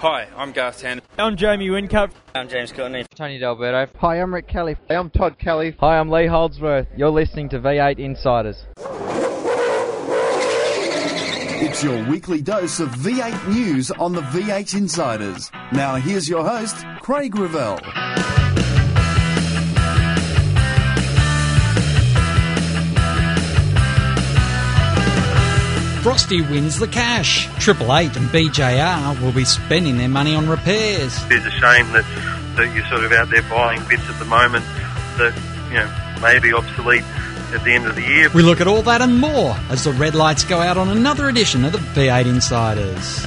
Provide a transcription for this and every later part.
Hi, I'm Garth Tander. I'm Jamie Whincup. I'm James Courtney. Tony D'Alberto. Hi, I'm Rick Kelly. Hey, I'm Todd Kelly. Hi, I'm Lee Holdsworth. You're listening to V8 Insiders. It's your weekly dose of V8 news on the V8 Insiders. Now here's your host, Craig Revell. Frosty wins the cash. Triple Eight and BJR will be spending their money on repairs. It's a shame that, that you're sort of out there buying bits at the moment that, you know, may be obsolete at the end of the year. We look at all that and more as the red lights go out on another edition of the V8 Insiders.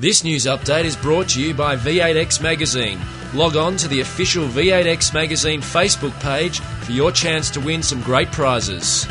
This news update is brought to you by V8X Magazine. Log on to the official V8X Magazine Facebook page for your chance to win some great prizes.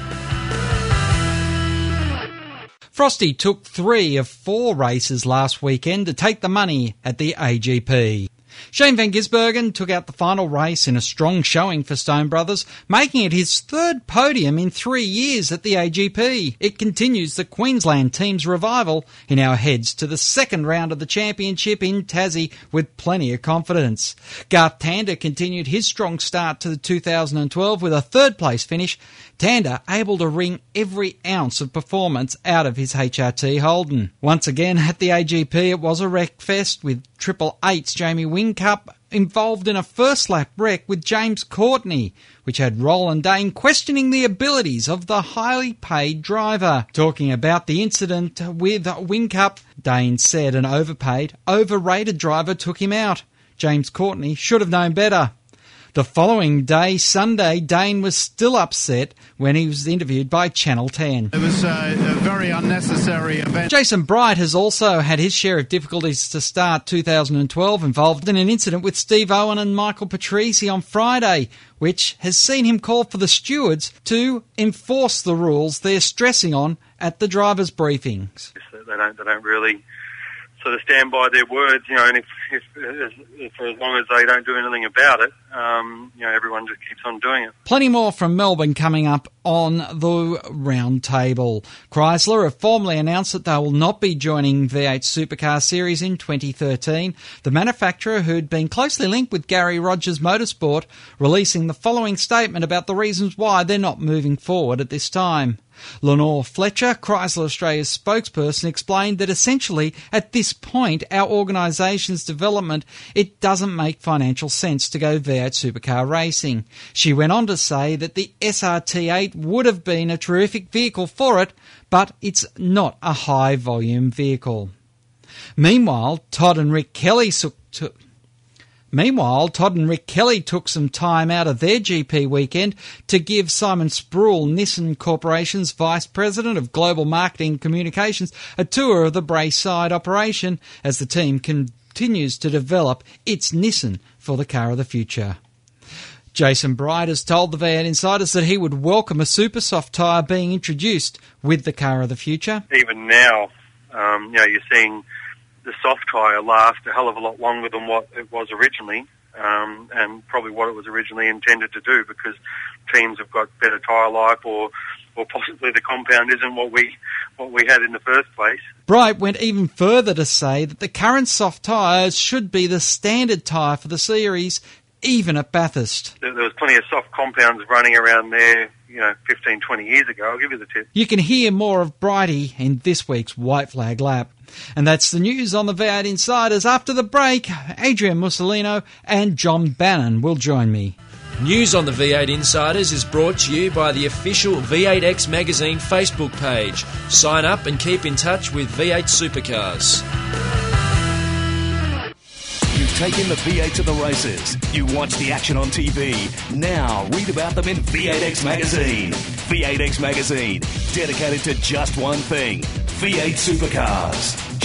Frosty took three of four races last weekend to take the money at the AGP. Shane Van Gisbergen took out the final race in a strong showing for Stone Brothers, making it his third podium in three years at the AGP. It continues the Queensland team's revival in our heads to the second round of the championship in Tassie with plenty of confidence. Garth Tander continued his strong start to the 2012 with a third place finish. Tander able to wring every ounce of performance out of his HRT Holden. Once again at the AGP it was a wreck fest with Triple Eight's Jamie Whincup involved in a first lap wreck with James Courtney, which had Roland Dane questioning the abilities of the highly paid driver. Talking about the incident with Whincup, Dane said an overpaid, overrated driver took him out. James Courtney should have known better. The following day, Sunday, Dane was still upset when he was interviewed by Channel 10. It was a, a very unnecessary event. Jason Bright has also had his share of difficulties to start 2012, involved in an incident with Steve Owen and Michael Patrizi on Friday, which has seen him call for the stewards to enforce the rules they're stressing on at the drivers' briefings. They don't, they don't really sort of stand by their words, you know, and if, if, if for as long as they don't do anything about it, um, you know, everyone just keeps on doing it. Plenty more from Melbourne coming up on the round table. Chrysler have formally announced that they will not be joining V8 Supercar Series in 2013. The manufacturer, who'd been closely linked with Garry Rogers Motorsport, releasing the following statement about the reasons why they're not moving forward at this time. Lenore Fletcher, Chrysler Australia's spokesperson, explained that essentially at this point, our organisation's development, it doesn't make financial sense to go V8 supercar racing. She went on to say that the SRT8 would have been a terrific vehicle for it, but it's not a high volume vehicle. Meanwhile, Todd and Rick Kelly took. Meanwhile, Todd and Rick Kelly took some time out of their GP weekend to give Simon Sproule, Nissan Corporation's Vice President of Global Marketing Communications, a tour of the Braeside operation as the team continues to develop its Nissan for the car of the future. Jason Bright has told the V8 Insiders that he would welcome a super soft tyre being introduced with the car of the future. Even now, um, you know, you're seeing the soft tyre last a hell of a lot longer than what it was originally, um, and probably what it was originally intended to do, because teams have got better tyre life, or or possibly the compound isn't what we what we had in the first place. Bright went even further to say that the current soft tyres should be the standard tyre for the series, even at Bathurst. There, there was plenty of soft compounds running around there, you know, 15, 20 years ago. I'll give you the tip. You can hear more of Brighty in this week's White Flag Lap. And that's the news on the V8 Insiders. After the break, Adrian Mussolino and John Bannon will join me. News on the V8 Insiders is brought to you by the official V8X Magazine Facebook page. Sign up and keep in touch with V8 Supercars. You've taken the V8 to the races. You watch the action on TV. Now read about them in V8X Magazine. V8X Magazine, dedicated to just one thing V8 supercars.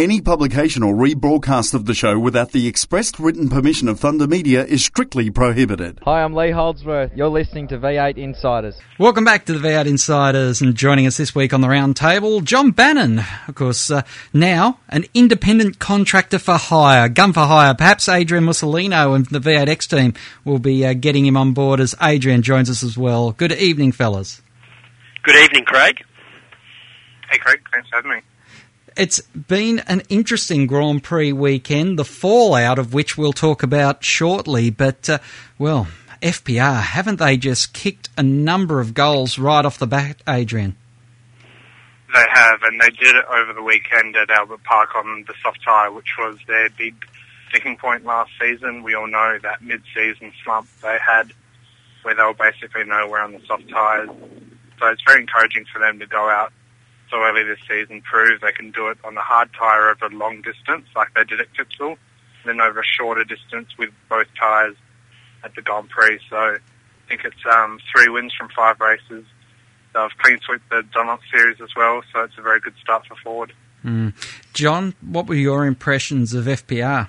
Any publication or rebroadcast of the show without the expressed written permission of Thunder Media is strictly prohibited. Hi, I'm Lee Holdsworth. You're listening to V8 Insiders. Welcome back to the V8 Insiders, and joining us this week on the round table, John Bannon. Of course, uh, now an independent contractor for hire, gun for hire. Perhaps Adrian Mussolino and the V8X team will be uh, getting him on board as Adrian joins us as well. Good evening, fellas. Good evening, Craig. Hey, Craig. Thanks for having me. It's been an interesting Grand Prix weekend, the fallout of which we'll talk about shortly. But, uh, well, FPR, haven't they just kicked a number of goals right off the bat, Adrian? They have, and they did it over the weekend at Albert Park on the soft tyre, which was their big sticking point last season. We all know that mid-season slump they had, where they were basically nowhere on the soft tyres. So it's very encouraging for them to go out so early this season, prove they can do it on the hard tyre over a long distance, like they did at Clipsal, then over a shorter distance with both tyres at the Grand Prix. So I think it's um, three wins from five races. They've clean swept the Dunlop Series as well, so it's a very good start for Ford. Mm. John, what were your impressions of FPR?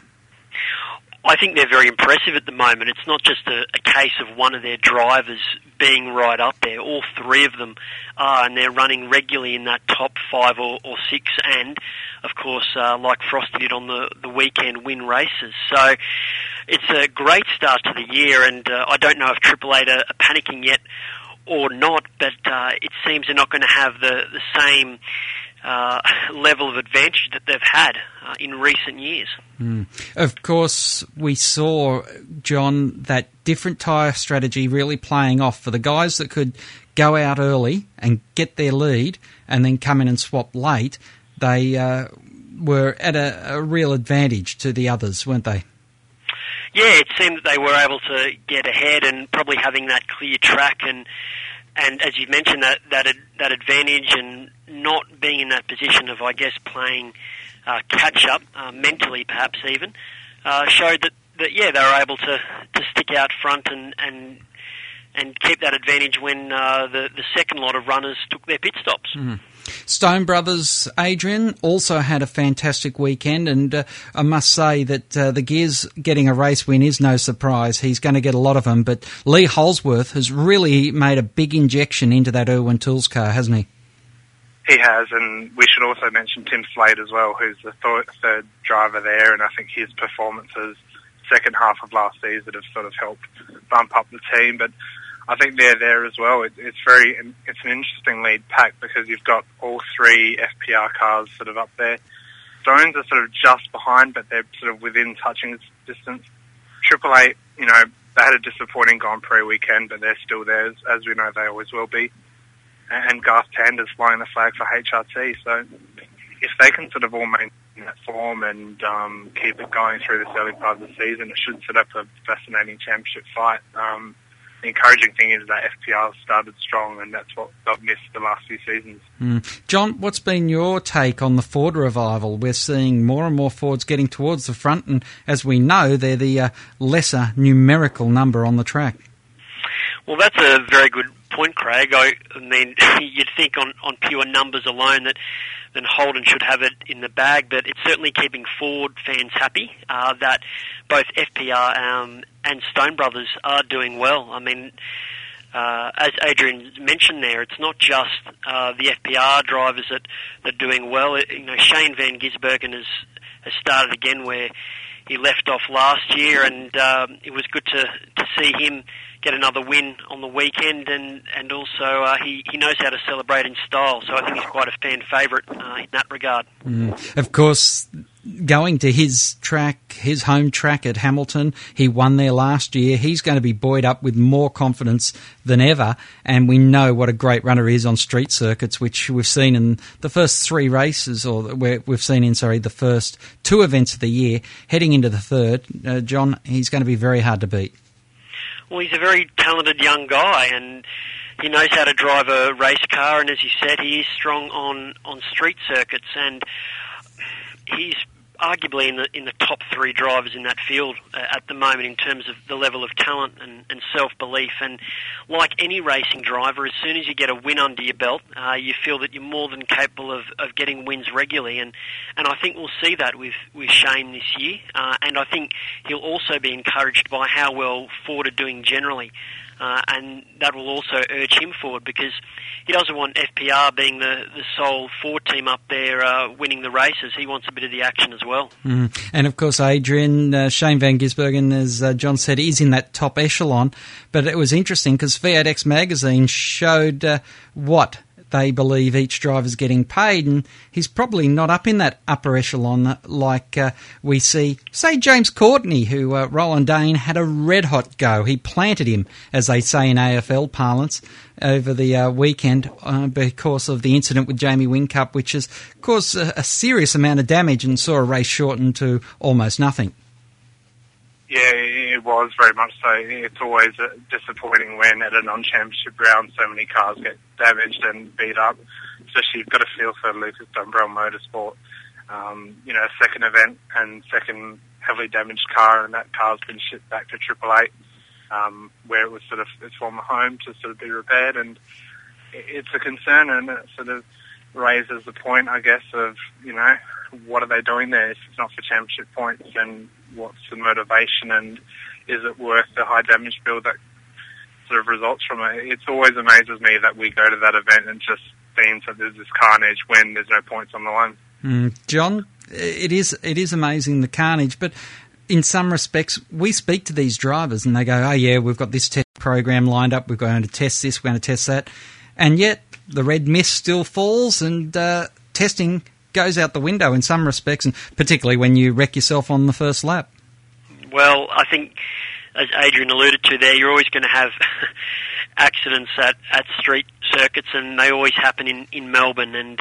I think they're very impressive at the moment. It's not just a, a, case of one of their drivers being right up there. All three of them are, and they're running regularly in that top five or, or six, and of course, uh, like Frosty did on the, the weekend, win races. So it's a great start to the year, and uh, I don't know if Triple Eight are, are panicking yet or not, but uh, it seems they're not going to have the, the same uh, level of advantage that they've had uh, in recent years. Mm. Of course, we saw, John, that different tyre strategy really playing off for the guys that could go out early and get their lead and then come in and swap late. They uh, were at a, a real advantage to the others, weren't they? Yeah, it seemed that they were able to get ahead and probably having that clear track and and as you mentioned that that that advantage and not being in that position of I guess playing uh, catch up uh, mentally perhaps even uh, showed that, that yeah they were able to, to stick out front and and and keep that advantage when uh, the the second lot of runners took their pit stops. Mm. Stone Brothers Adrian also had a fantastic weekend, and uh, I must say that uh, the Gears getting a race win is no surprise. He's going to get a lot of them, but Lee Holdsworth has really made a big injection into that Irwin Tools car, hasn't he? He has, and we should also mention Tim Slade as well, who's the th- third driver there, and I think his performances second half of last season have sort of helped bump up the team, but I think they're there as well. It, it's very, it's an interesting lead pack because you've got all three FPR cars sort of up there. Stones are sort of just behind, but they're sort of within touching distance. Triple Eight, you know, they had a disappointing Grand Prix weekend, but they're still there, as, as we know they always will be. And Garth Tander's flying the flag for HRT, so if they can sort of all maintain that form and um, keep it going through this early part of the season, it should set up a fascinating championship fight. Um, the encouraging thing is that FPR started strong, and that's what they've missed the last few seasons. Mm. John, what's been your take on the Ford revival? We're seeing more and more Fords getting towards the front, and as we know, they're the uh, lesser numerical number on the track. Well, that's a very good point, Craig. I, mean, you'd think on, on pure numbers alone that then Holden should have it in the bag, but it's certainly keeping Ford fans happy uh, that both FPR um, and Stone Brothers are doing well. I mean, uh, as Adrian mentioned there, it's not just uh, the FPR drivers that, that are doing well. It, you know, Shane Van Gisbergen has, has started again where he left off last year, and um, it was good to, to see him get another win on the weekend, and and also uh, he he knows how to celebrate in style. So I think he's quite a fan favourite uh, in that regard. Mm. Of course, going to his track, his home track at Hamilton. He won there last year. He's going to be buoyed up with more confidence than ever. And we know what a great runner is on street circuits, which we've seen in the first three races, or we've seen in, sorry, the first two events of the year. Heading into the third, uh, John, he's going to be very hard to beat. Well, he's a very talented young guy, and he knows how to drive a race car. And as you said, he is strong on on street circuits, and he's arguably in the in the top three drivers in that field uh, at the moment in terms of the level of talent and, and self belief. And like any racing driver, as soon as you get a win under your belt, uh, you feel that you're more than capable of, of getting wins regularly. And and I think we'll see that with with Shane this year. Uh, and I think he'll also be encouraged by how well Ford are doing generally uh, and that will also urge him forward because he doesn't want FPR being the, the sole Ford team up there uh, winning the races. He wants a bit of the action as well. Mm. And of course, Adrian, uh, Shane Van Gisbergen, as uh, John said, is in that top echelon. But it was interesting because V8X magazine showed uh, what they believe each driver's getting paid, and he's probably not up in that upper echelon like uh, we see, say, James Courtney, who uh, Roland Dane had a red hot go. He planted him, as they say in AFL parlance, over the uh, weekend uh, because of the incident with Jamie Whincup, which has caused a, a serious amount of damage and saw a race shortened to almost nothing. Yeah, was very much so. It's always disappointing when at a non-championship round so many cars get damaged and beat up. Especially you've got a feel for Lucas Dumbrell Motorsport. Um, you know, second event and second heavily damaged car, and that car's been shipped back to Triple Eight, um, where it was sort of its former home to sort of be repaired, and it's a concern, and it sort of raises the point, I guess, of you know what are they doing there if it's not for championship points, and what's the motivation, and is it worth the high damage bill that sort of results from it? It always amazes me that we go to that event and just seems that there's this carnage when there's no points on the line. Mm, John, it is it is amazing the carnage, but in some respects, we speak to these drivers and they go, "Oh yeah, we've got this test program lined up. We're going to test this. We're going to test that," and yet the red mist still falls and uh, testing goes out the window in some respects, and particularly when you wreck yourself on the first lap. Well, I think, as Adrian alluded to there, you're always going to have accidents at, at street circuits, and they always happen in, in Melbourne. And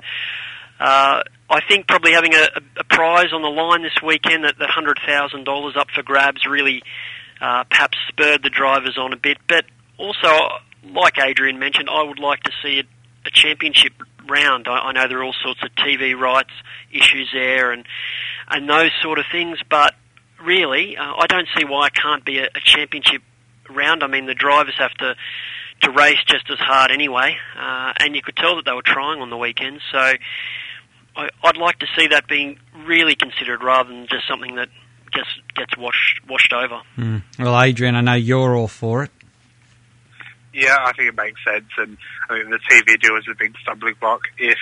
uh, I think probably having a, a prize on the line this weekend, that, that $100,000 up for grabs, really uh, perhaps spurred the drivers on a bit. But also, like Adrian mentioned, I would like to see a, a championship round. I, I know there are all sorts of TV rights issues there and and those sort of things, but really, uh, I don't see why it can't be a, a championship round. I mean, the drivers have to to race just as hard anyway, uh, and you could tell that they were trying on the weekend. So I, I'd like to see that being really considered rather than just something that just gets washed washed over. Mm. Well, Adrian, I know you're all for it. Yeah, I think it makes sense, and I mean the TV deal is a big stumbling block. If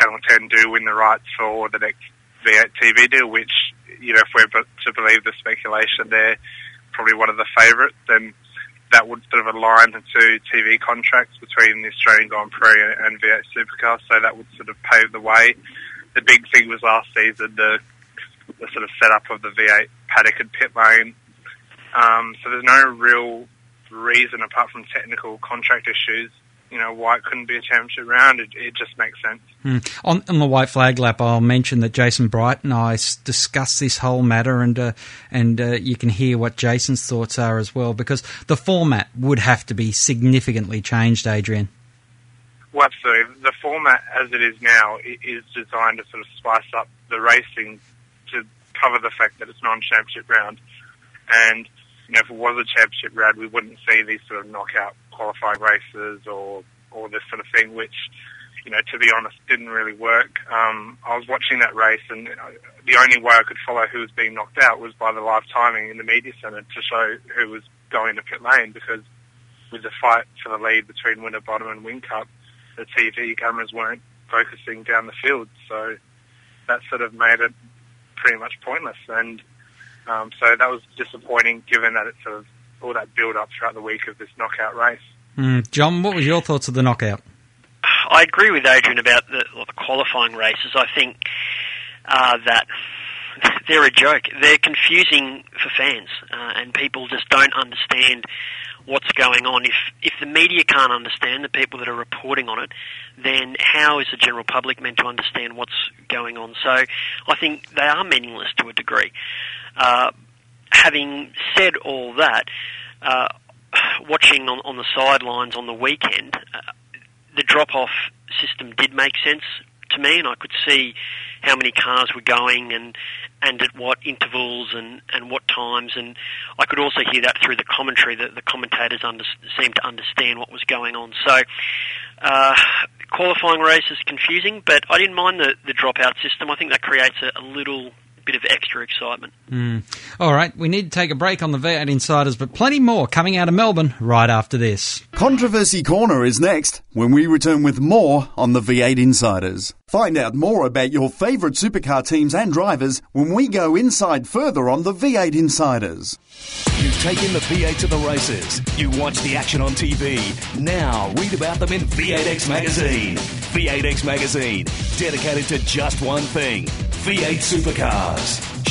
Channel 10 do win the rights for the next V8 TV deal, which you know, if we're to believe the speculation, they're probably one of the favourites, then that would sort of align the two TV contracts between the Australian Grand Prix and V8 Supercar, so that would sort of pave the way. The big thing was last season the the sort of setup of the V8 paddock and pit lane. Um, so there's no real reason apart from technical contract issues you know why it couldn't be a championship round. It, it just makes sense. Mm. On, on, the white flag lap, I'll mention that Jason Bright and I discussed this whole matter, and uh, and uh, you can hear what Jason's thoughts are as well, because the format would have to be significantly changed, Adrian. Well, absolutely. The format as it is now is designed to sort of spice up the racing to cover the fact that it's non-championship round, and you know if it was a championship round, we wouldn't see these sort of knockout qualifying races or or this sort of thing, which you know, to be honest, didn't really work. Um, I was watching that race, and the only way I could follow who was being knocked out was by the live timing in the media centre to show who was going to pit lane. Because with the fight for the lead between Winterbottom and Whincup, the TV cameras weren't focusing down the field, so that sort of made it pretty much pointless. And um, so that was disappointing, given that it sort of all that build up throughout the week of this knockout race. Mm. John, what was your thoughts of the knockout? I agree with Adrian about the, well, the qualifying races. I think uh, that they're a joke. They're confusing for fans, uh, and people just don't understand what's going on. If if the media can't understand the people that are reporting on it, then how is the general public meant to understand what's going on? So I think they are meaningless to a degree. Uh, having said all that, uh, watching on, on the sidelines on the weekend, uh, the drop-off system did make sense to me, and I could see how many cars were going and and at what intervals and, and what times, and I could also hear that through the commentary that the commentators under, seemed to understand what was going on. So, uh, qualifying race is confusing, but I didn't mind the, the dropout system. I think that creates a, a little bit of extra excitement. Mm. All right, we need to take a break on the V8 Insiders, but plenty more coming out of Melbourne right after this. Controversy Corner is next when we return with more on the V8 Insiders. Find out more about your favourite supercar teams and drivers when we go inside further on the V8 Insiders. You've taken the V8 to the races. You watch the action on TV. Now read about them in V8X Magazine. V8X Magazine, dedicated to just one thing V8 supercars.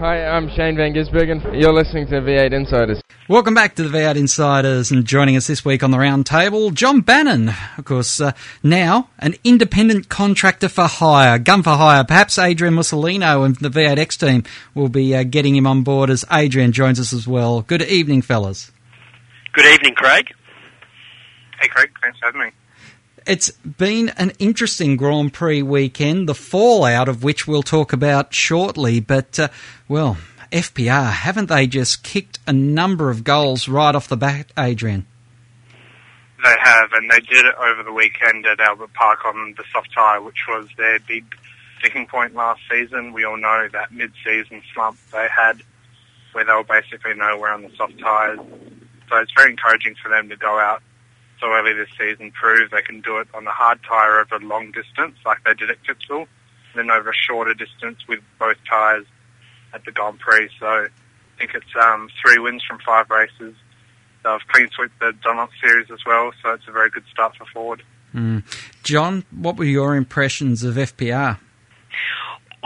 Hi, I'm Shane Van Gisbergen. You're listening to V8 Insiders. Welcome back to the V8 Insiders, and joining us this week on the roundtable, John Bannon. Of course, uh, now an independent contractor for hire, gun for hire. Perhaps Adrian Mussolino and the V8X team will be uh, getting him on board as Adrian joins us as well. Good evening, fellas. Good evening, Craig. Hey, Craig. Thanks for having me. It's been an interesting Grand Prix weekend, the fallout of which we'll talk about shortly. But, uh, well, FPR, haven't they just kicked a number of goals right off the bat, Adrian? They have, and they did it over the weekend at Albert Park on the soft tyre, which was their big sticking point last season. We all know that mid-season slump they had, where they were basically nowhere on the soft tyres. So it's very encouraging for them to go out early this season, prove they can do it on the hard tyre over a long distance, like they did at Clipsal, then over a shorter distance with both tyres at the Grand Prix. So I think it's um, three wins from five races. They've clean swept the Dunlop Series as well, so it's a very good start for Ford. Mm. John, what were your impressions of FPR?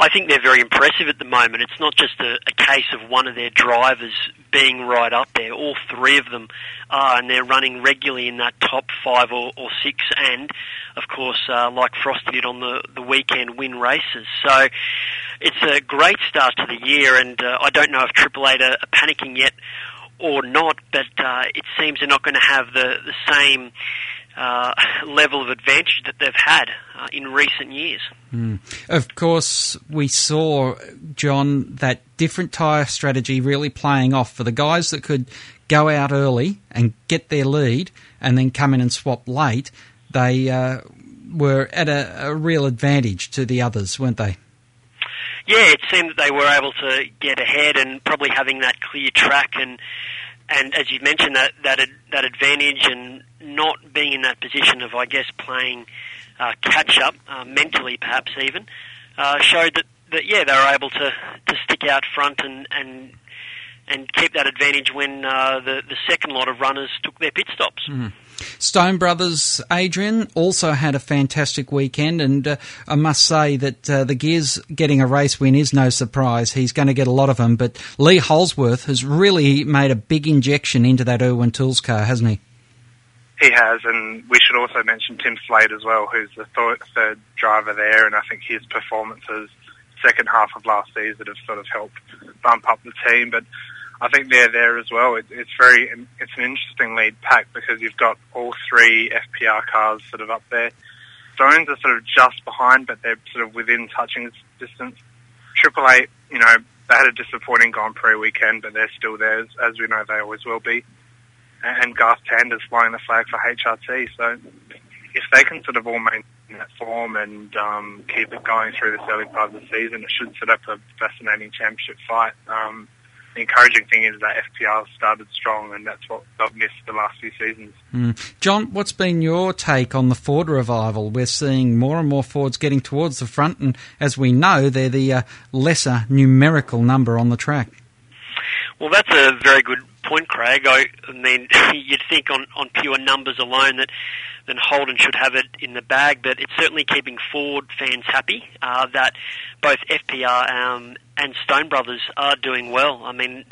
I think they're very impressive at the moment. It's not just a, a, case of one of their drivers being right up there. All three of them are, and they're running regularly in that top five or, or six, and of course, uh, like Frosty did on the, the weekend, win races. So it's a great start to the year, and uh, I don't know if Triple Eight are, are panicking yet or not, but uh, it seems they're not going to have the, the same uh, level of advantage that they've had uh, in recent years. Mm. Of course, we saw, John, that different tyre strategy really playing off for the guys that could go out early and get their lead and then come in and swap late. They uh, were at a, a real advantage to the others, weren't they? Yeah, it seemed that they were able to get ahead and probably having that clear track and and as you mentioned that that that advantage and not being in that position of I guess playing uh, catch up uh, mentally perhaps even uh, showed that, that yeah they were able to, to stick out front and and and keep that advantage when uh, the the second lot of runners took their pit stops. Mm. Stone Brothers Adrian also had a fantastic weekend, and uh, I must say that uh, the Gears getting a race win is no surprise. He's going to get a lot of them, but Lee Holdsworth has really made a big injection into that Irwin Tools car, hasn't he? He has, and we should also mention Tim Slade as well, who's the th- third driver there, and I think his performances second half of last season have sort of helped bump up the team. But I think they're there as well. It, it's very, it's an interesting lead pack because you've got all three FPR cars sort of up there. Stones are sort of just behind, but they're sort of within touching distance. Triple Eight, you know, they had a disappointing Grand Prix weekend, but they're still there, as, as we know they always will be. And Garth Tander's flying the flag for HRT, so if they can sort of all maintain that form and um, keep it going through this early part of the season, it should set up a fascinating championship fight. Um, the encouraging thing is that FPR started strong, and that's what they've missed the last few seasons. Mm. John, what's been your take on the Ford revival? We're seeing more and more Fords getting towards the front, and as we know, they're the uh, lesser numerical number on the track. Well, that's a very good point, Craig. I, mean, you'd think on, on pure numbers alone that then Holden should have it in the bag, but it's certainly keeping Ford fans happy uh, that both FPR um, and Stone Brothers are doing well. I mean,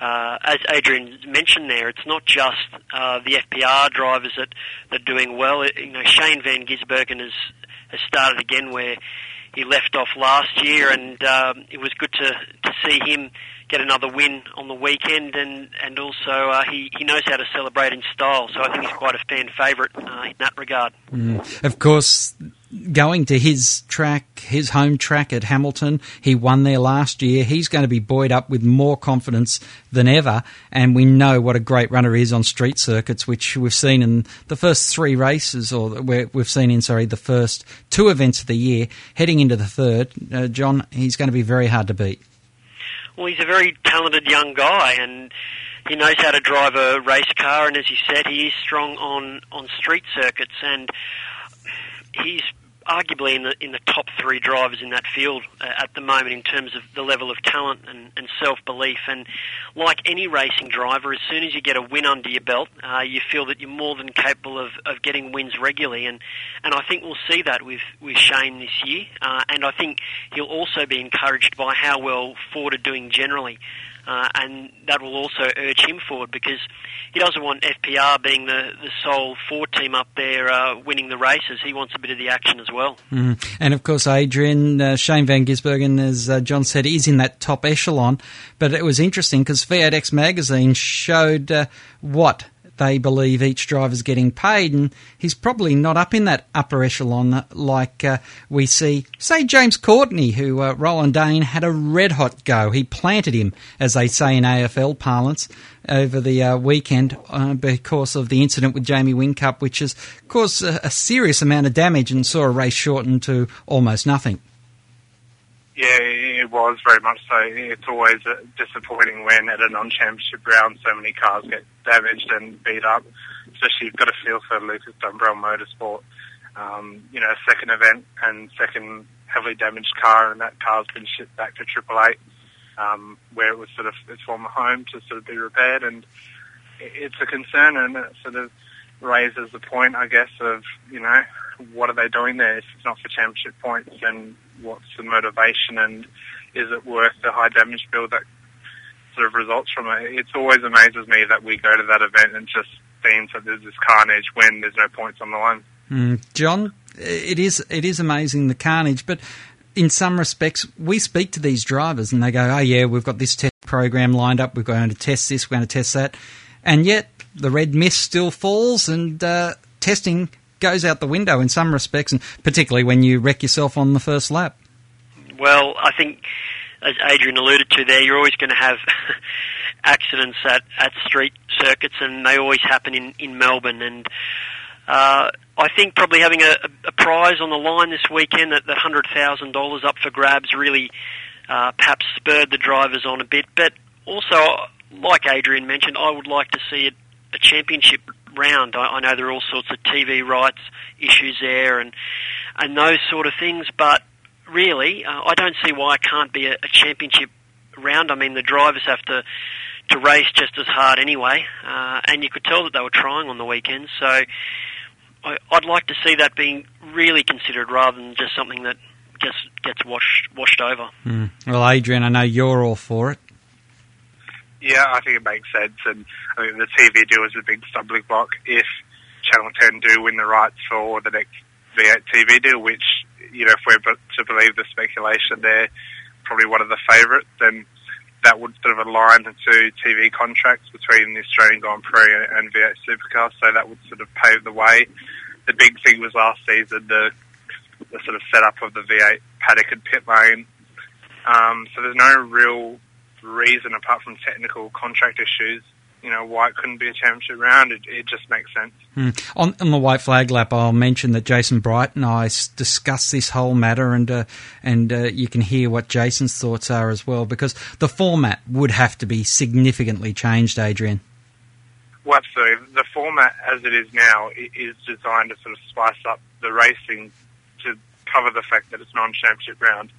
uh, as Adrian mentioned there, it's not just uh, the FPR drivers that, that are doing well. You know, Shane Van Gisbergen has, has started again where he left off last year, and um, it was good to, to see him get another win on the weekend, and and also uh, he he knows how to celebrate in style. So I think he's quite a fan favourite uh, in that regard. Mm. Of course, going to his track, his home track at Hamilton, he won there last year. He's going to be buoyed up with more confidence than ever, and we know what a great runner is on street circuits, which we've seen in the first three races, or we've seen in sorry the first two events of the year. Heading into the third, uh, John, he's going to be very hard to beat. Well, he's a very talented young guy, and he knows how to drive a race car. And as you said, he is strong on on street circuits, and he's arguably in the in the top three drivers in that field uh, at the moment in terms of the level of talent and, and self belief. And like any racing driver, as soon as you get a win under your belt, uh, you feel that you're more than capable of, of getting wins regularly. And and I think we'll see that with with Shane this year. Uh, and I think he'll also be encouraged by how well Ford are doing generally. Uh, and that will also urge him forward because he doesn't want FPR being the, the sole Ford team up there uh, winning the races. He wants a bit of the action as well. Mm. And of course, Adrian, uh, Shane Van Gisbergen, as uh, John said, is in that top echelon. But it was interesting because V8X magazine showed uh, what they believe each driver's getting paid, and he's probably not up in that upper echelon like uh, we see, say, James Courtney, who uh, Roland Dane had a red hot go. He planted him, as they say in AFL parlance, over the uh, weekend uh, because of the incident with Jamie Whincup, which has caused a, a serious amount of damage and saw a race shortened to almost nothing. Yeah, it was very much so. It's always disappointing when at a non-championship round so many cars get damaged and beat up. Especially you've got to feel for Lucas Dumbrell Motorsport. Um, you know, second event and second heavily damaged car, and that car's been shipped back to Triple Eight, um, where it was sort of its former home to sort of be repaired, and it's a concern, and it sort of raises the point, I guess, of you know what are they doing there? If it's not for championship points, then what's the motivation, and is it worth the high damage bill that sort of results from it? It always amazes me that we go to that event and just seems that there's this carnage when there's no points on the line. Mm, John, it is it is amazing the carnage, but in some respects, we speak to these drivers and they go, "Oh yeah, we've got this test program lined up. We're going to test this. We're going to test that," and yet the red mist still falls and uh, testing goes out the window in some respects, and particularly when you wreck yourself on the first lap. Well, I think, as Adrian alluded to there, you're always going to have accidents at, at street circuits, and they always happen in, in Melbourne. And uh, I think probably having a, a prize on the line this weekend, that, that $100,000 up for grabs, really uh, perhaps spurred the drivers on a bit. But also, like Adrian mentioned, I would like to see it a championship round. I, I know there are all sorts of TV rights issues there and and those sort of things, but really, uh, I don't see why it can't be a, a championship round. I mean, the drivers have to to race just as hard anyway, uh, and you could tell that they were trying on the weekend. So I, I'd like to see that being really considered rather than just something that just gets washed washed over. Mm. Well, Adrian, I know you're all for it. Yeah, I think it makes sense, and I think the TV deal is a big stumbling block. If Channel 10 do win the rights for the next V8 TV deal, which you know, if we're to believe the speculation, they're probably one of the favourites, then that would sort of align the two TV contracts between the Australian Grand Prix and V8 Supercar, so that would sort of pave the way. The big thing was last season the the sort of setup of the V8 paddock and pit lane. Um, so there's no real reason apart from technical contract issues you know, why it couldn't be a championship round. It, it just makes sense. Hmm. On, on, the white flag lap, I'll mention that Jason Bright and I discussed this whole matter, and uh, and uh, you can hear what Jason's thoughts are as well, because the format would have to be significantly changed, Adrian. Well, absolutely. The format as it is now is designed to sort of spice up the racing to cover the fact that it's non-championship round,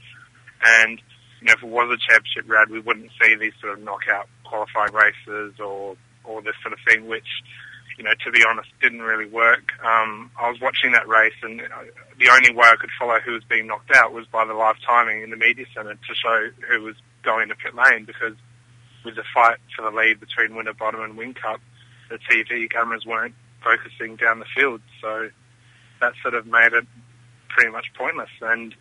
and you know, if it was a championship round, we wouldn't see these sort of knockout qualifying races or or this sort of thing, which you know, to be honest, didn't really work. Um, I was watching that race, and the only way I could follow who was being knocked out was by the live timing in the media centre to show who was going to pit lane. Because with the fight for the lead between Winterbottom and Whincup, the TV cameras weren't focusing down the field, so that sort of made it pretty much pointless. And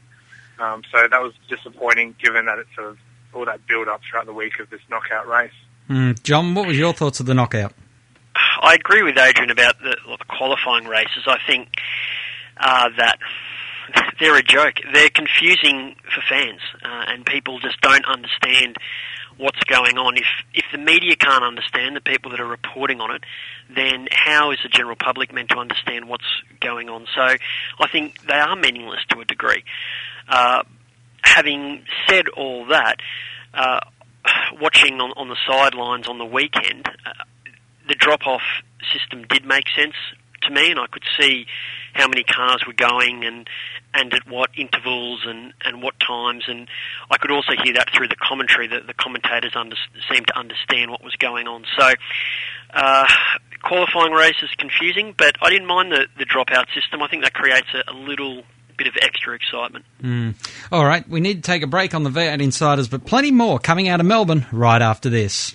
um, so that was disappointing, given that it's sort of all that build up throughout the week of this knockout race. Mm. John, what was your thoughts of the knockout? I agree with Adrian about the, the qualifying races. I think uh, that they're a joke. They're confusing for fans, uh, and people just don't understand what's going on. If if the media can't understand the people that are reporting on it, then how is the general public meant to understand what's going on? So I think they are meaningless to a degree. Uh, having said all that, uh, watching on, on the sidelines on the weekend, uh, the drop-off system did make sense to me, and I could see how many cars were going and and at what intervals and, and what times, and I could also hear that through the commentary that the commentators under, seemed to understand what was going on. So, uh, qualifying race is confusing, but I didn't mind the, the dropout system. I think that creates a, a little bit of extra excitement. Mm. All right, we need to take a break on the V8 Insiders, but plenty more coming out of Melbourne right after this.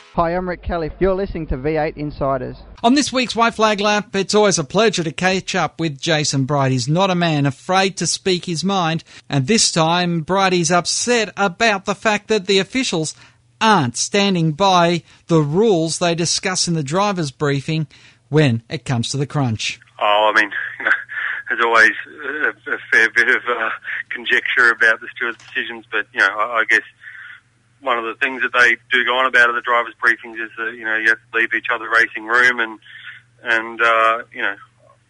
Hi, I'm Rick Kelly. You're listening to V8 Insiders. On this week's White Flag Lap, it's always a pleasure to catch up with Jason Bright. He's not a man afraid to speak his mind, and this time Brighty's upset about the fact that the officials aren't standing by the rules they discuss in the driver's briefing when it comes to the crunch. Oh, I mean, there's always a, a fair bit of uh, conjecture about the stewards' decisions, but you know, I, I guess one of the things that they do go on about at the drivers' briefings is that you know you have to leave each other racing room, and and uh, you know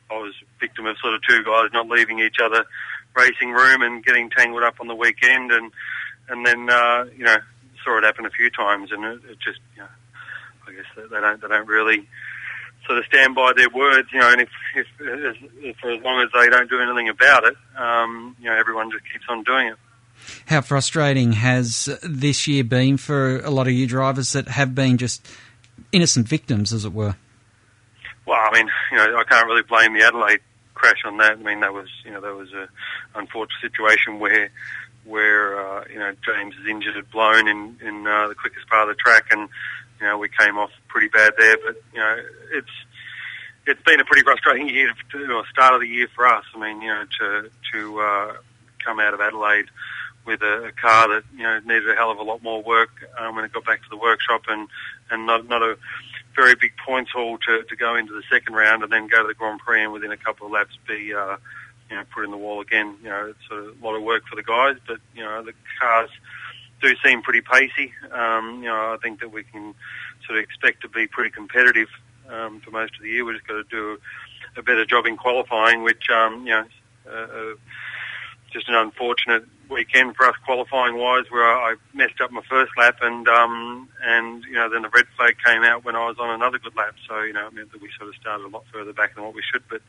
I was victim of sort of two guys not leaving each other racing room and getting tangled up on the weekend, and and then uh, you know saw it happen a few times, and it, it just you know I guess they, they don't they don't really sort of stand by their words, you know, and if, if, if for as long as they don't do anything about it, um, you know, everyone just keeps on doing it. How frustrating has this year been for a lot of you drivers that have been just innocent victims, as it were? Well, I mean, you know, I can't really blame the Adelaide crash on that. I mean, that was, you know, that was a unfortunate situation where, where uh, you know, James is injured and blown in in uh, the quickest part of the track, and you know, we came off pretty bad there. But you know, it's it's been a pretty frustrating year, to, or start of the year for us. I mean, you know, to to uh, come out of Adelaide with a, a car that you know needed a hell of a lot more work um, when it got back to the workshop, and and not not a very big points haul to, to go into the second round and then go to the Grand Prix and within a couple of laps be uh, you know put in the wall again. You know it's a lot of work for the guys, but you know the cars do seem pretty pacey. Um, you know I think that we can sort of expect to be pretty competitive um, for most of the year. We've just got to do a better job in qualifying, which um, you know. Uh, just an unfortunate weekend for us qualifying wise, where I messed up my first lap, and um, and you know then the red flag came out when I was on another good lap. So you know it meant that we sort of started a lot further back than what we should. But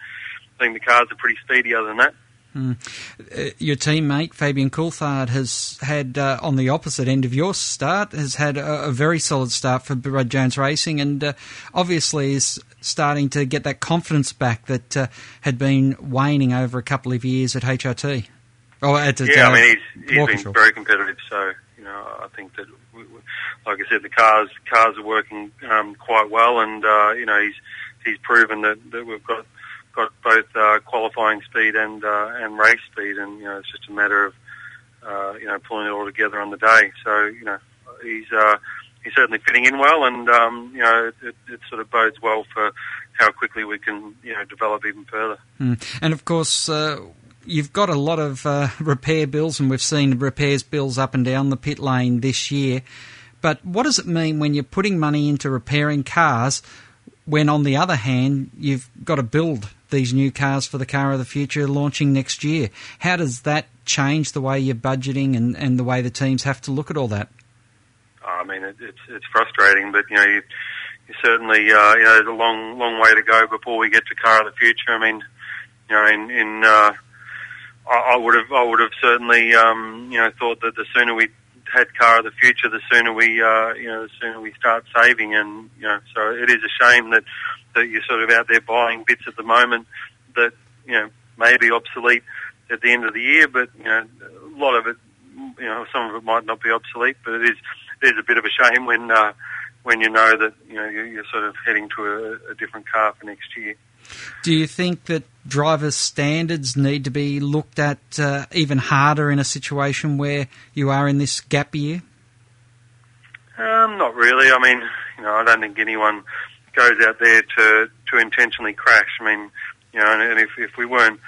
I think the cars are pretty speedy. Other than that. Mm. Uh, your teammate Fabian Coulthard has had uh, on the opposite end of your start has had a, a very solid start for Brad Jones Racing, and uh, obviously is starting to get that confidence back that uh, had been waning over a couple of years at HRT. Oh, at, yeah, I mean he's he's been very competitive. So you know I think that, we, we, like I said, the cars cars are working um, quite well, and uh, you know he's he's proven that, that we've got got both uh, qualifying speed and uh, and race speed, and you know it's just a matter of uh, you know pulling it all together on the day. So you know he's uh, he's certainly fitting in well, and um, you know it, it sort of bodes well for how quickly we can you know develop even further. Mm. And of course. Uh, you've got a lot of uh, repair bills, and we've seen repairs bills up and down the pit lane this year. But what does it mean when you're putting money into repairing cars when, on the other hand, you've got to build these new cars for the car of the future launching next year? How does that change the way you're budgeting and, and the way the teams have to look at all that? I mean, it, it's it's frustrating, but you know, you, you certainly uh, you know there's a long long way to go before we get to car of the future. I mean, you know, in in uh, I, I would have I would have certainly um, you know thought that the sooner we had car of the future, the sooner we uh, you know the sooner we start saving, and you know so it is a shame that that you're sort of out there buying bits at the moment that you know may be obsolete at the end of the year, but you know a lot of it you know some of it might not be obsolete, but it is it is a bit of a shame when uh, when you know that you know you're, sort of heading to a, a different car for next year. Do you think that drivers' standards need to be looked at uh, even harder in a situation where you are in this gap year? Um, not really. I mean, you know, I don't think anyone goes out there to to intentionally crash. I mean, you know, and, and if if we weren't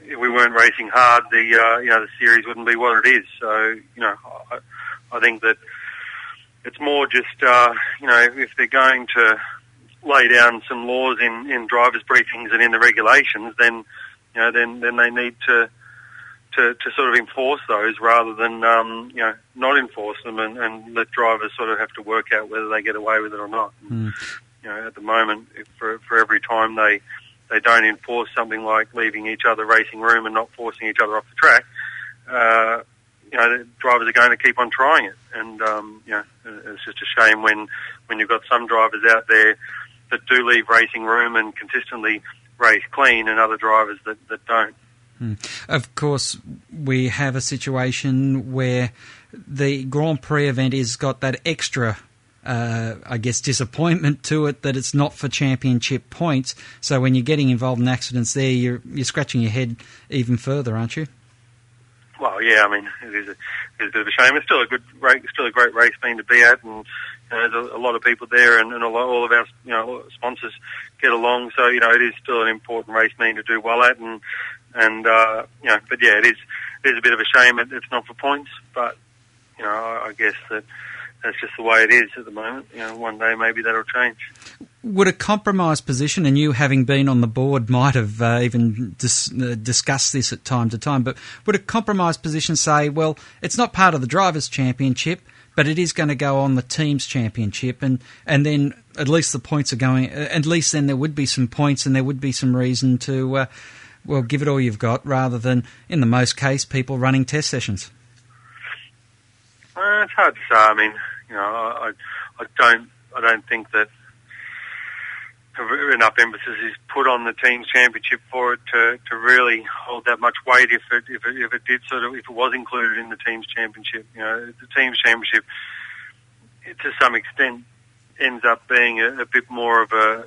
if we weren't racing hard, the uh, you know the series wouldn't be what it is. So you know, I, I think that it's more just uh, you know if they're going to lay down some laws in, in drivers' briefings and in the regulations, then you know then then they need to to, to sort of enforce those rather than um, you know not enforce them and, and let drivers sort of have to work out whether they get away with it or not. Mm. You know, at the moment, if for for every time they they don't enforce something like leaving each other racing room and not forcing each other off the track, uh, you know, the drivers are going to keep on trying it. And, um, you know, it's just a shame when, when you've got some drivers out there that do leave racing room and consistently race clean and other drivers that, that don't. Hmm. Of course, we have a situation where the Grand Prix event has got that extra uh, I guess, disappointment to it that it's not for championship points. So when you're getting involved in accidents there, you're you're scratching your head even further, aren't you? Well, yeah, I mean, it is a, it is a bit of a shame. It's still a good, still a great race being to be at, and you know, there's a, a lot of people there, and, and lot, all of our you know sponsors get along. So you know, it is still an important race meeting to do well at, and and uh, you know, but yeah, it is it is a bit of a shame. It, it's not for points, but you know, I, I guess that that's just the way it is at the moment. You know, one day maybe that'll change. Would a compromise position, and you having been on the board might have uh, even dis- uh, discussed this at time to time, but would a compromise position say, well, it's not part of the Drivers' Championship, but it is going to go on the Teams' Championship, and, and then at least the points are going, uh, at least then there would be some points and there would be some reason to, uh, well, give it all you've got rather than, in the most case, people running test sessions? Uh, it's hard to say. I mean, you know, I, I don't, I don't think that enough emphasis is put on the team's championship for it to, to really hold that much weight. If it, if it if it did sort of if it was included in the team's championship, you know, the team's championship to some extent ends up being a, a bit more of a,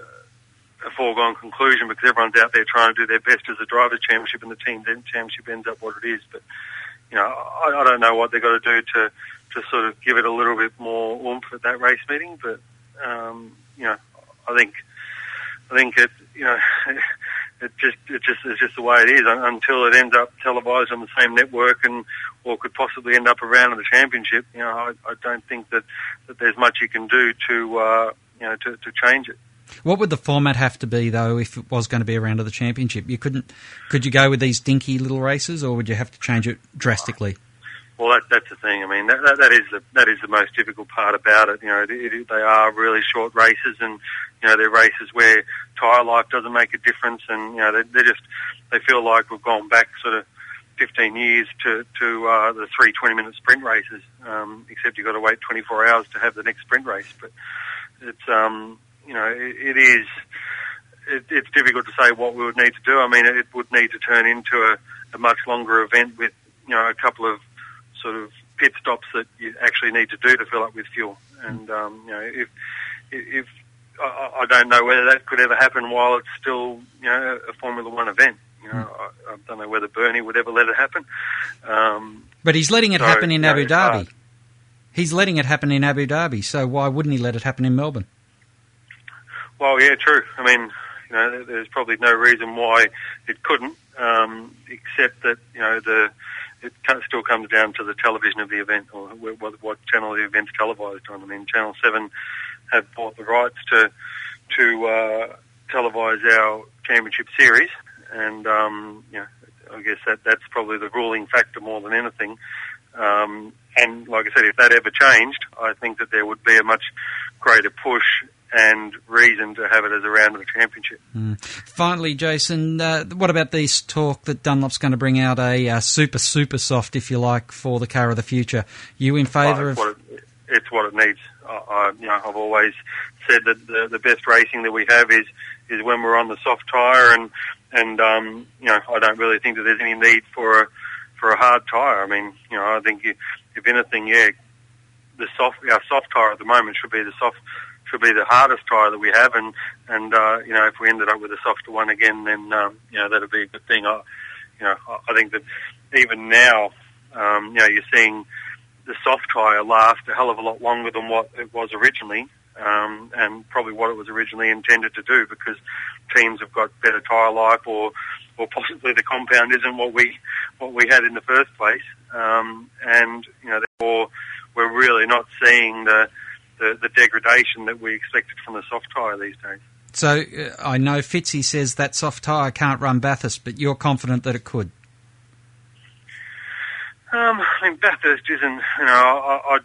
a foregone conclusion because everyone's out there trying to do their best as a drivers' championship, and the team's championship ends up what it is. But you know, I, I don't know what they've got to do to to sort of give it a little bit more oomph at that race meeting. But um, you know, I think I think it you know it just it just it's just the way it is until it ends up televised on the same network and or could possibly end up around in the championship. You know, I, I don't think that that there's much you can do to uh, you know to, to change it. What would the format have to be though if it was going to be around to the championship? You couldn't could you go with these dinky little races or would you have to change it drastically? Well, that, that's the thing. I mean, that, that, that is the that is the most difficult part about it. You know, it, it, they are really short races, and you know they're races where tyre life doesn't make a difference, and you know they, they just they feel like we've gone back sort of 15 years to to uh, the three 20 minute sprint races. Um, except you've got to wait 24 hours to have the next sprint race. But it's um, you know it, it is it, it's difficult to say what we would need to do. I mean, it would need to turn into a, a much longer event with you know a couple of sort of pit stops that you actually need to do to fill up with fuel. And um, you know, if if I, I don't know whether that could ever happen while it's still you know a Formula One event. You know, I, I don't know whether Bernie would ever let it happen. Um, But he's letting it so, happen in you know, Abu. Dhabi. He's letting it happen in Abu Dhabi, so why wouldn't he let it happen in Melbourne? Well, yeah, true. I mean, you know, there's probably no reason why it couldn't, um, except that you know the it still comes down to the television of the event or what, what channel the event's televised on. I mean, Channel Seven have bought the rights to to uh, televise our championship series, and um, I guess that that's probably the ruling factor more than anything. Um, and like I said, if that ever changed, I think that there would be a much greater push and reason to have it as a round of the championship. Finally, Jason, uh, what about this talk that Dunlop's going to bring out a uh, super, super soft, if you like, for the car of the future? You in favour of? what it, it's what it needs. I, I, you know, I've always said that the, the best racing that we have is is when we're on the soft tyre, and and um, you know, I don't really think that there's any need for a for a hard tyre. I mean, you know, I think you, if anything, yeah, the soft our soft tyre at the moment should be the soft should be the hardest tyre that we have, and and uh, you know, if we ended up with a softer one again, then um, you know that'd be a good thing. I, you know, I, think that even now, um, you know, you're seeing the soft tyre last a hell of a lot longer than what it was originally, um, and probably what it was originally intended to do because teams have got better tyre life, or or possibly the compound isn't what we what we had in the first place, um, and you know therefore we're really not seeing the, the the degradation that we expected from the soft tyre these days. So uh, I know Fitzy says that soft tyre can't run Bathurst, but you're confident that it could. Um, I mean, Bathurst isn't. You know, I, I,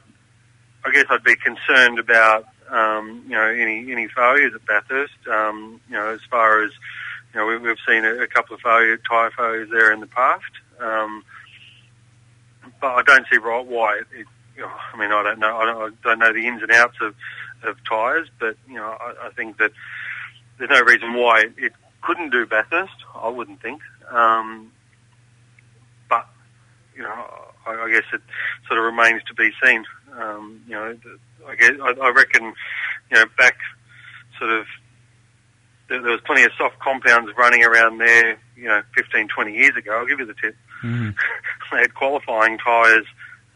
I guess I'd be concerned about um, you know any any failures at Bathurst. Um, you know, as far as you know, we, we've seen a, a couple of failure tyre failures there in the past. Um, but I don't see right why it. it I mean, I don't know. I don't, I don't know the ins and outs of of tyres, but you know, I, I think that there's no reason why it couldn't do Bathurst. I wouldn't think. Um, but you know, I, I guess it sort of remains to be seen. Um, you know, I guess I, reckon, you know, back sort of there, there was plenty of soft compounds running around there. You know, 15, 20 years ago. I'll give you the tip. they had qualifying tyres,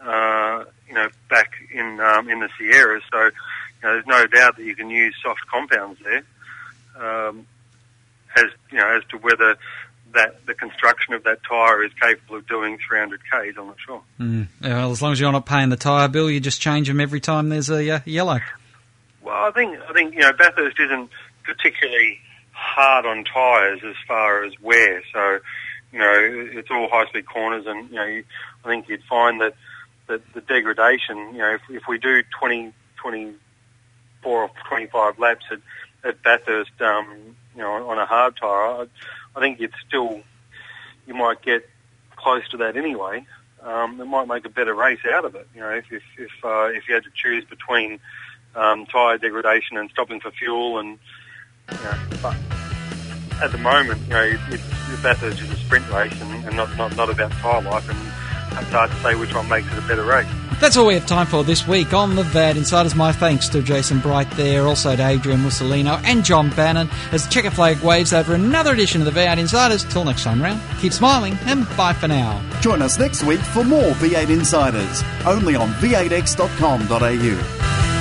uh, you know, back in um, in the Sierras. So, you know, there's no doubt that you can use soft compounds there. Um, as you know, as to whether that the construction of that tyre is capable of doing 300 k's, I'm not sure. Mm. Well, as long as you're not paying the tyre bill, you just change them every time there's a uh, yellow. Well, I think I think you know Bathurst isn't particularly hard on tyres as far as wear. So, you know, it's all high speed corners, and you know, you, I think you'd find that that the degradation. You know, if, if we do 20, 24 or 25 laps at, at Bathurst, um, you know, on a hard tyre, I, I think you'd still you might get close to that anyway. Um, it might make a better race out of it. You know, if if if, uh, if you had to choose between um, tyre degradation and stopping for fuel, and you know, but at the moment, you know, it, it, Bathurst is a sprint race and, and not, not not about tyre life, and it's hard to say which one makes it a better race. That's all we have time for this week on the V8 Insiders. My thanks to Jason Bright there, also to Adrian Musolino and John Bannon as the checker flag waves over another edition of the V8 Insiders. Till next time round, keep smiling and bye for now. Join us next week for more V8 Insiders, only on v8x.com.au.